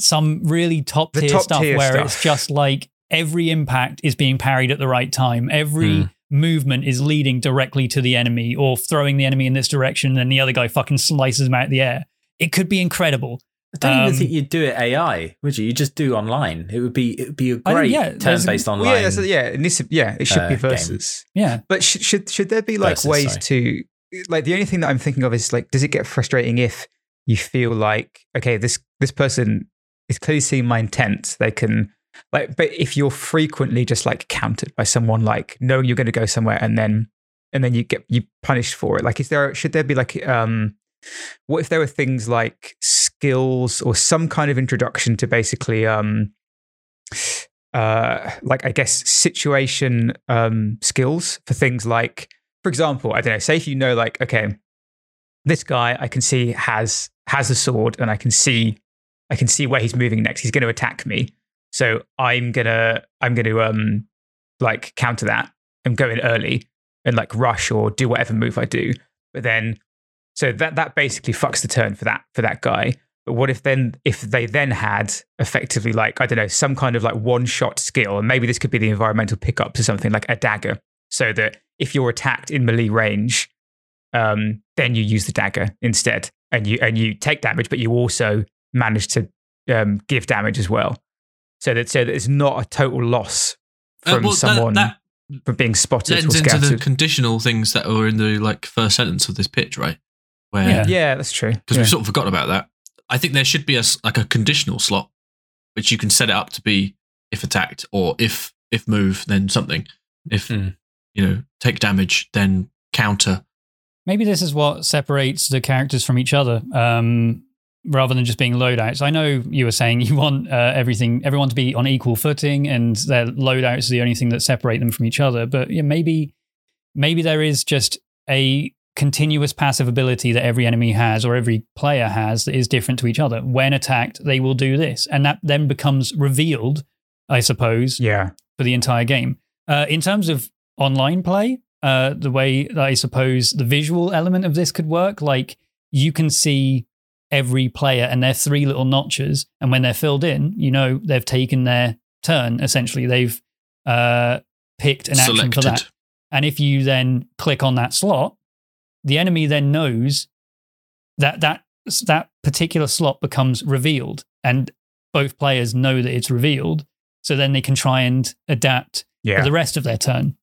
some really top tier stuff where stuff. it's just like every impact is being parried at the right time. Every Hmm. Movement is leading directly to the enemy or throwing the enemy in this direction and the other guy fucking slices him out of the air. It could be incredible. I don't Um, even think you'd do it AI, would you? You just do online. It would be it would be a I think, great yeah, turn-based online. Well, yeah, that's, yeah, and this, yeah, it should uh, be game. versus. Yeah. But should, should should there be like Versus, ways sorry. to like the only thing that I'm thinking of is like does it get frustrating if you feel like okay this this person is clearly seeing my intent they can like but if you're frequently just like countered by someone like knowing you're going to go somewhere and then and then you get you punished for it like is there should there be like um what if there were things like skills or some kind of introduction to basically um uh like i guess situation um skills for things like for example i don't know say if you know like okay this guy i can see has has a sword and i can see i can see where he's moving next. He's going to attack me so i'm gonna i'm gonna um like counter that and go in early and like rush or do whatever move i do. But then so that that basically fucks the turn for that for that guy. But what if then if they then had effectively like I don't know some kind of like one shot skill, and maybe this could be the environmental pickup to something like a dagger, so that if you're attacked in melee range, um, then you use the dagger instead, and you and you take damage, but you also manage to um, give damage as well, so that so that it's not a total loss Uh, from well, someone that, from being spotted or lends into the conditional things that were in the like first sentence of this pitch, right? Where Yeah. yeah, that's true. because yeah. we sort of forgot about that. I think there should be a s- like a conditional slot, which you can set it up to be if attacked or if if move then something. If Mm. you know take damage then counter. Maybe this is what separates the characters from each other, um, rather than just being loadouts. I know you were saying [laughs] you want uh, everything, everyone to be on equal footing, and their loadouts are the only thing that separate them from each other. But yeah, maybe, maybe there is just a continuous passive ability that every enemy has or every player has that is different to each other. When attacked, they will do this, and that then becomes revealed, I suppose, yeah, for the entire game. Uh, in terms of online play, uh, the way that I suppose the visual element of this could work, like you can see every player and their three little notches, and when they're filled in, you know they've taken their turn. Essentially, they've uh, picked an action for that. And if you then click on that slot, the enemy then knows that that that particular slot becomes revealed, and both players know that it's revealed. So then they can try and adapt yeah. for the rest of their turn.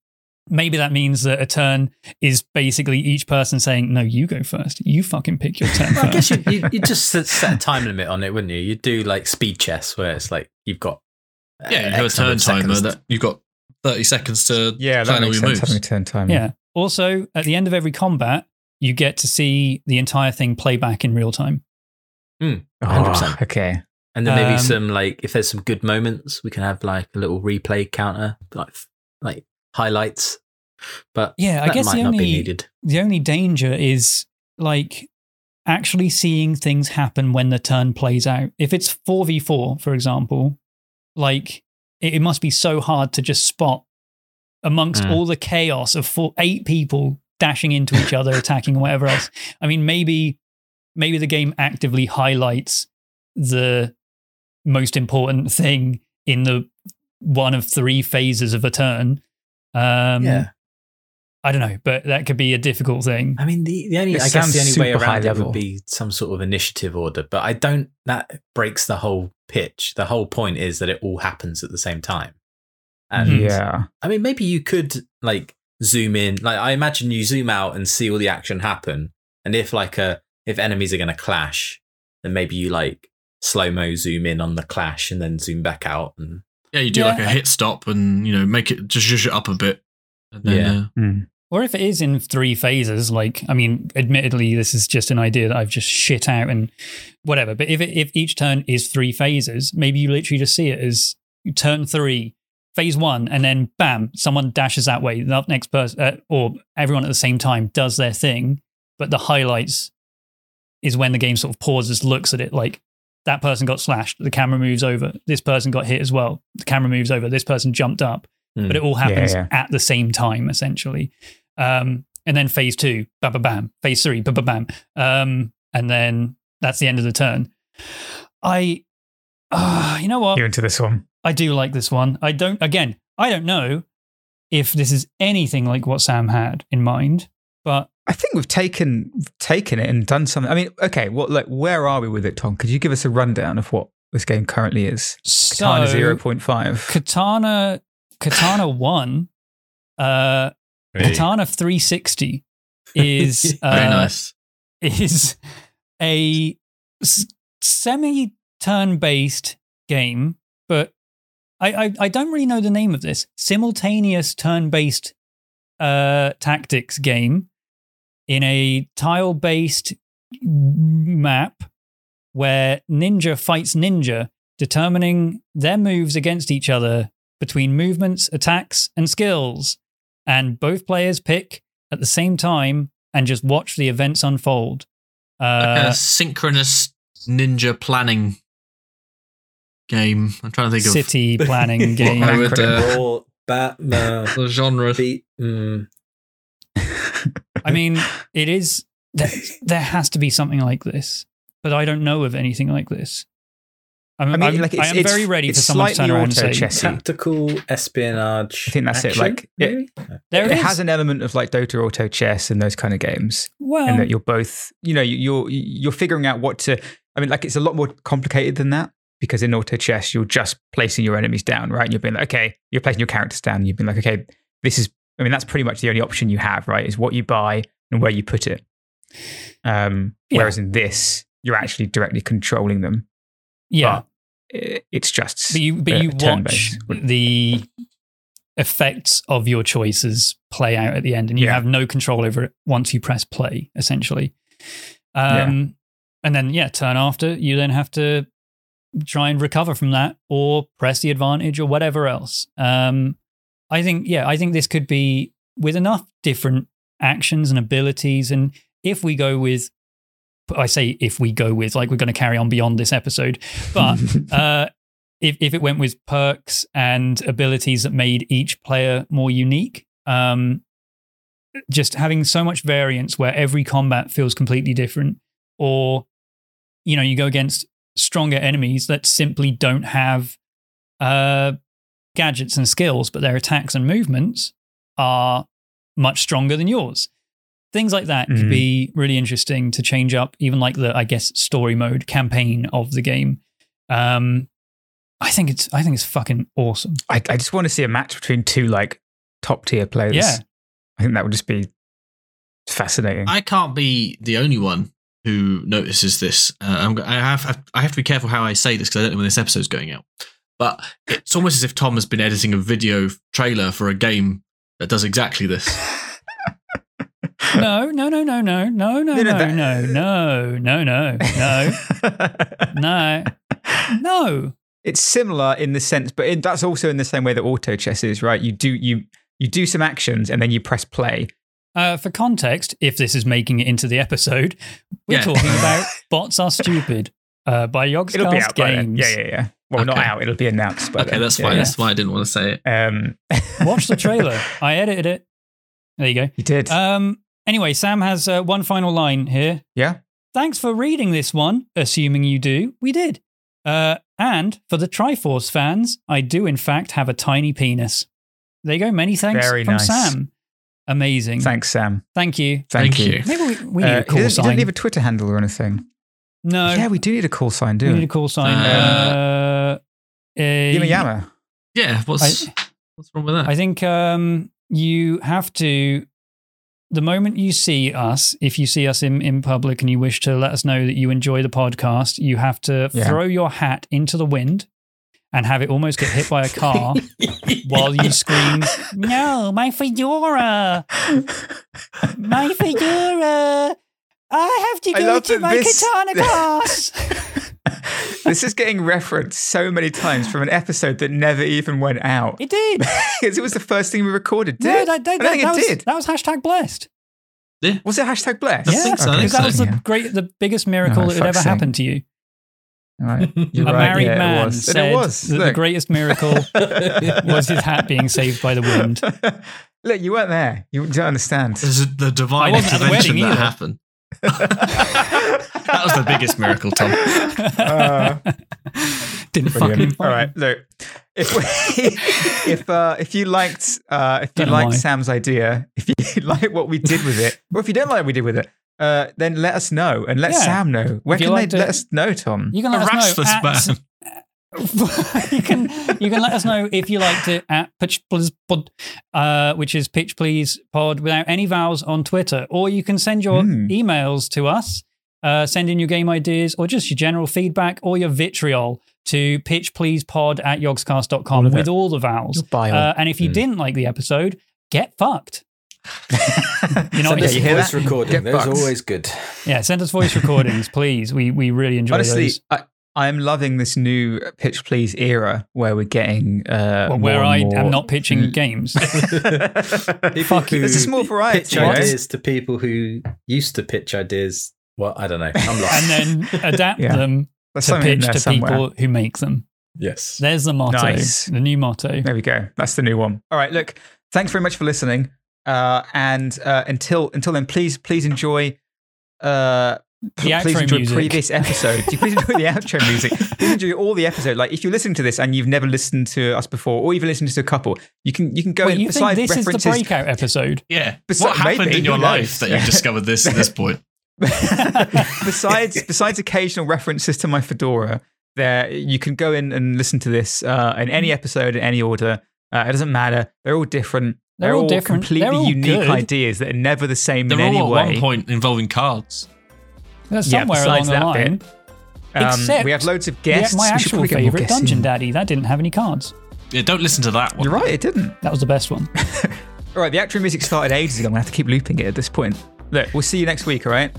Maybe that means that a turn is basically each person saying, "No, you go first. You fucking pick your turn Well, I guess first." you, you, you just [laughs] set set a time limit on it, wouldn't you? You do like speed chess, where it's like you've got uh, Yeah, you have a turn timer seconds. that you've got thirty seconds to yeah, that plan all makes your sense. Moves. turn time. yeah. Also, at the end of every combat, you get to see the entire thing play back in real time. Oh, 100%. okay. And then maybe Um, some like if there's some good moments, we can have like a little replay counter, like like highlights. But Yeah, I guess might the not be only needed. the only danger is like actually seeing things happen when the turn plays out. If it's 4v4, for example, like it, it must be so hard to just spot amongst Mm. all the chaos of four, eight people dashing into each other, [laughs] attacking, or whatever else. I mean, maybe maybe the game actively highlights the most important thing in the one of three phases of a turn. Um, yeah, I don't know, but that could be a difficult thing. I mean the the only It I guess the only way around it would be some sort of initiative order. But I don't. That breaks the whole pitch. The whole point is that it all happens at the same time. And Mhm. yeah. I mean, maybe you could like zoom in. Like, I imagine you zoom out and see all the action happen. And if like a if enemies are going to clash, then maybe you like slow mo zoom in on the clash and then zoom back out. And Yeah, you do Yeah. like a hit stop and you know make it just zhuzh it up a bit. And then, Yeah. uh, Mm. Or if it is in three phases, like I mean, admittedly, this is just an idea that I've just shit out and whatever. But if it, if each turn is three phases, maybe you literally just see it as turn three, phase one, and then bam, someone dashes that way. The next person uh, or everyone at the same time does their thing, but the highlights is when the game sort of pauses, looks at it like that person got slashed, the camera moves over. This person got hit as well, the camera moves over. This person jumped up Hmm. but it all happens yeah. at the same time essentially. Um, and then phase two, bam, bam, bam. Phase three, bam, bam, bam. Um, and then that's the end of the turn. I, uh, you know what? You're into this one. I do like this one. I don't. Again, I don't know if this is anything like what Sam had in mind, but I think we've taken taken it and done something. I mean, okay, what like where are we with it, Tom? Could you give us a rundown of what this game currently is? so Katana zero point five. Katana, Katana [laughs] one, uh, Katana three sixty is [laughs] uh, very nice. is a s- semi turn based game, but I, I, I don't really know the name of this. Simultaneous turn based uh, tactics game in a tile based map where ninja fights ninja, determining their moves against each other between movements, attacks, and skills. And both players pick at the same time and just watch the events unfold. like Uh, a synchronous ninja planning game. I'm trying to think of city [laughs] planning game. I would, uh, Batman, [laughs] the genre. beat. Mm. [laughs] I mean, it is. There, there has to be something like this, but I don't know of anything like this. I'm, I mean, I'm, like, it's- I am it's- very ready for it's someone to turn slightly around and say, auto-chessy. Tactical espionage. I think that's it, like, it- "There it it is." has an element of like Dota Auto Chess and those kind of games, well, and that you're both, you know, you're you're figuring out what to. I mean, like it's a lot more complicated than that because in auto chess you're just placing your enemies down, right? And you're being like, okay, you're placing your characters down. And you've been like, okay, this is. I mean, that's pretty much the only option you have, right? Is what you buy and where you put it. Um, Yeah. Whereas in this, you're actually directly controlling them. Yeah. But it's just. But you, but uh, you watch the effects of your choices play out at the end, and you Yeah. have no control over it once you press play, essentially. Um, And then, yeah, turn after, you then have to try and recover from that or press the advantage or whatever else. Um, I think, yeah, I think this could be with enough different actions and abilities. And if we go with, I say if we go with, like we're going to carry on beyond this episode, but [laughs] uh, if, if it went with perks and abilities that made each player more unique, um, just having so much variance where every combat feels completely different, or you know, you go against stronger enemies that simply don't have uh, gadgets and skills, but their attacks and movements are much stronger than yours. Things like that could Mhm. be really interesting to change up, even like the, I guess, story mode campaign of the game. Um, I think it's, I think it's fucking awesome. I, I just want to see a match between two like top tier players. Yeah. I think that would just be fascinating. I can't be the only one who notices this. Uh, I'm, I have I have to be careful how I say this because I don't know when this episode's going out. But it's almost as if Tom has been editing a video trailer for a game that does exactly this. [laughs] No, no, no, no, no, no, no, No, no, no, no, no, no, no, [laughs] no, no. it's similar in the sense, but it, that's also in the same way that auto chess is, right? You do you you do some actions and then you press play. Uh, for context, if this is making it into the episode, we're Yeah. talking about [laughs] Bots Are Stupid uh, by It'll be Yogscast out by then. Games. Yeah, yeah, yeah. Well, not out. It'll be announced. By okay, then. that's Yeah, fine. yeah. That's why I didn't want to say it. Um, [laughs] Watch the trailer. I edited it. There you go. you did. Um, anyway, Sam has uh, one final line here. yeah. Thanks for reading this one, assuming you do. We did. Uh, and for the Triforce fans, I do in fact have a tiny penis. There you go. Many thanks Very from nice. Sam. Amazing. Thanks, Sam. Thank you. Thank, Thank you. you. Maybe we, we need Uh, a he call doesn't, he sign. doesn't leave a Twitter handle or anything. No, yeah, we do need a call sign, do we we? need a call sign. Uh, Uh, uh, Yama Yama. Yeah, what's I- what's wrong with that? I think um, you have to. The moment you see us, if you see us in, in public and you wish to let us know that you enjoy the podcast, you have to Yeah. throw your hat into the wind and have it almost get hit by a car [laughs] while you scream, No, my fedora! [laughs] My fedora! I have to I go to my this- katana [laughs] class! [laughs] this is getting referenced so many times from an episode that never even went out. it did! Because [laughs] it was the first thing we recorded. Did No, it? that, that, I don't think that it was, did. that was hashtag blessed. Was it hashtag blessed? I think so, I because think that was so, the yeah. great, the biggest miracle Oh, that had ever sake. happened to you. All right. You're a right. married yeah, man it was. said And it was. that the greatest miracle was his hat being saved by the wind. Look, you weren't there. You don't understand. There's a, the divine I wasn't at the intervention that either. happened. That was the biggest miracle, Tom. Uh, Didn't Brilliant. fucking All right, look. If we, [laughs] if uh, if you liked uh, if you Don't liked why. Sam's idea, if you [laughs] like what we did with it, or if you don't like what we did with it, uh, then let us know and let Yeah. Sam know. Where If you can liked they it- let us know, Tom? You can let Harass us know. this at- [laughs] you can you can let us know if you liked it at Pitch Please Pod, uh, which is Pitch Please Pod without any vowels on Twitter, or you can send your Hmm. emails to us. Uh, send in your game ideas or just your general feedback or your vitriol to pitchpleasepod at All yogscast.com of it. with all the vowels. Uh, and if you Hmm. didn't like the episode, get fucked. [laughs] You know, Send yeah, us you a hear voice that? recording. Get Those are always good. Yeah, send us voice recordings, please. We we really enjoy Honestly, those. I, I'm loving this new Pitch Please era where we're getting uh, Well, where I more- am not pitching games. [laughs] Fuck [laughs] you. There's a small variety. Pitch right? ideas to people who used to pitch ideas. Well, I don't know. I'm [laughs] lost. and then adapt Yeah. them There's to pitch to somewhere. people who make them. yes. There's the motto. Nice. The new motto. There we go. That's the new one. All right. Look, thanks very much for listening. Uh, and uh, until until then, please please enjoy. The please outro enjoy music. previous episodes. please enjoy the outro music. Please enjoy all the episode. Like if you're listening to this and you've never listened to us before, or even listened to a couple, you can you can go Wait, in you think besides this is the breakout episode? Yeah. Besi- what happened maybe, in your life that you've discovered this at this point? [laughs] besides besides occasional references to my fedora, there you can go in and listen to this uh, in any episode in any order. Uh, it doesn't matter. They're all different. They're all different. completely They're all unique good. ideas that are never the same They're in any all at way. one point involving cards. That's Yeah, somewhere along the that line. bit. Um, Except we have loads of the- guests. my We actual probably get more favorite Dungeon. Daddy that didn't have any cards. Yeah, don't listen to that one. You're right. It didn't. That was the best one. [laughs] All right, the actual music started ages ago. I'm gonna have to keep looping it at this point. Look, we'll see you next week. All right?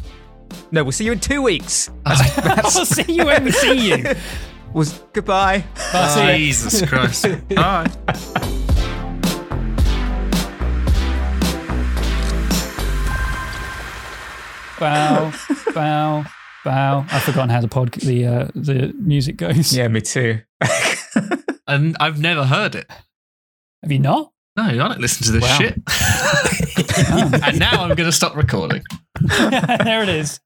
No, we'll see you in two weeks. [laughs] That's, that's, [laughs] I'll see you when we see you. was goodbye. Jesus Christ. Bye. Bow, bow, bow. I've forgotten how the pod the uh, the music goes. Yeah, me too. [laughs] And I've never heard it. Have you not? No, I don't listen to this Wow. shit. [laughs] and now I'm going to stop recording. [laughs] there it is.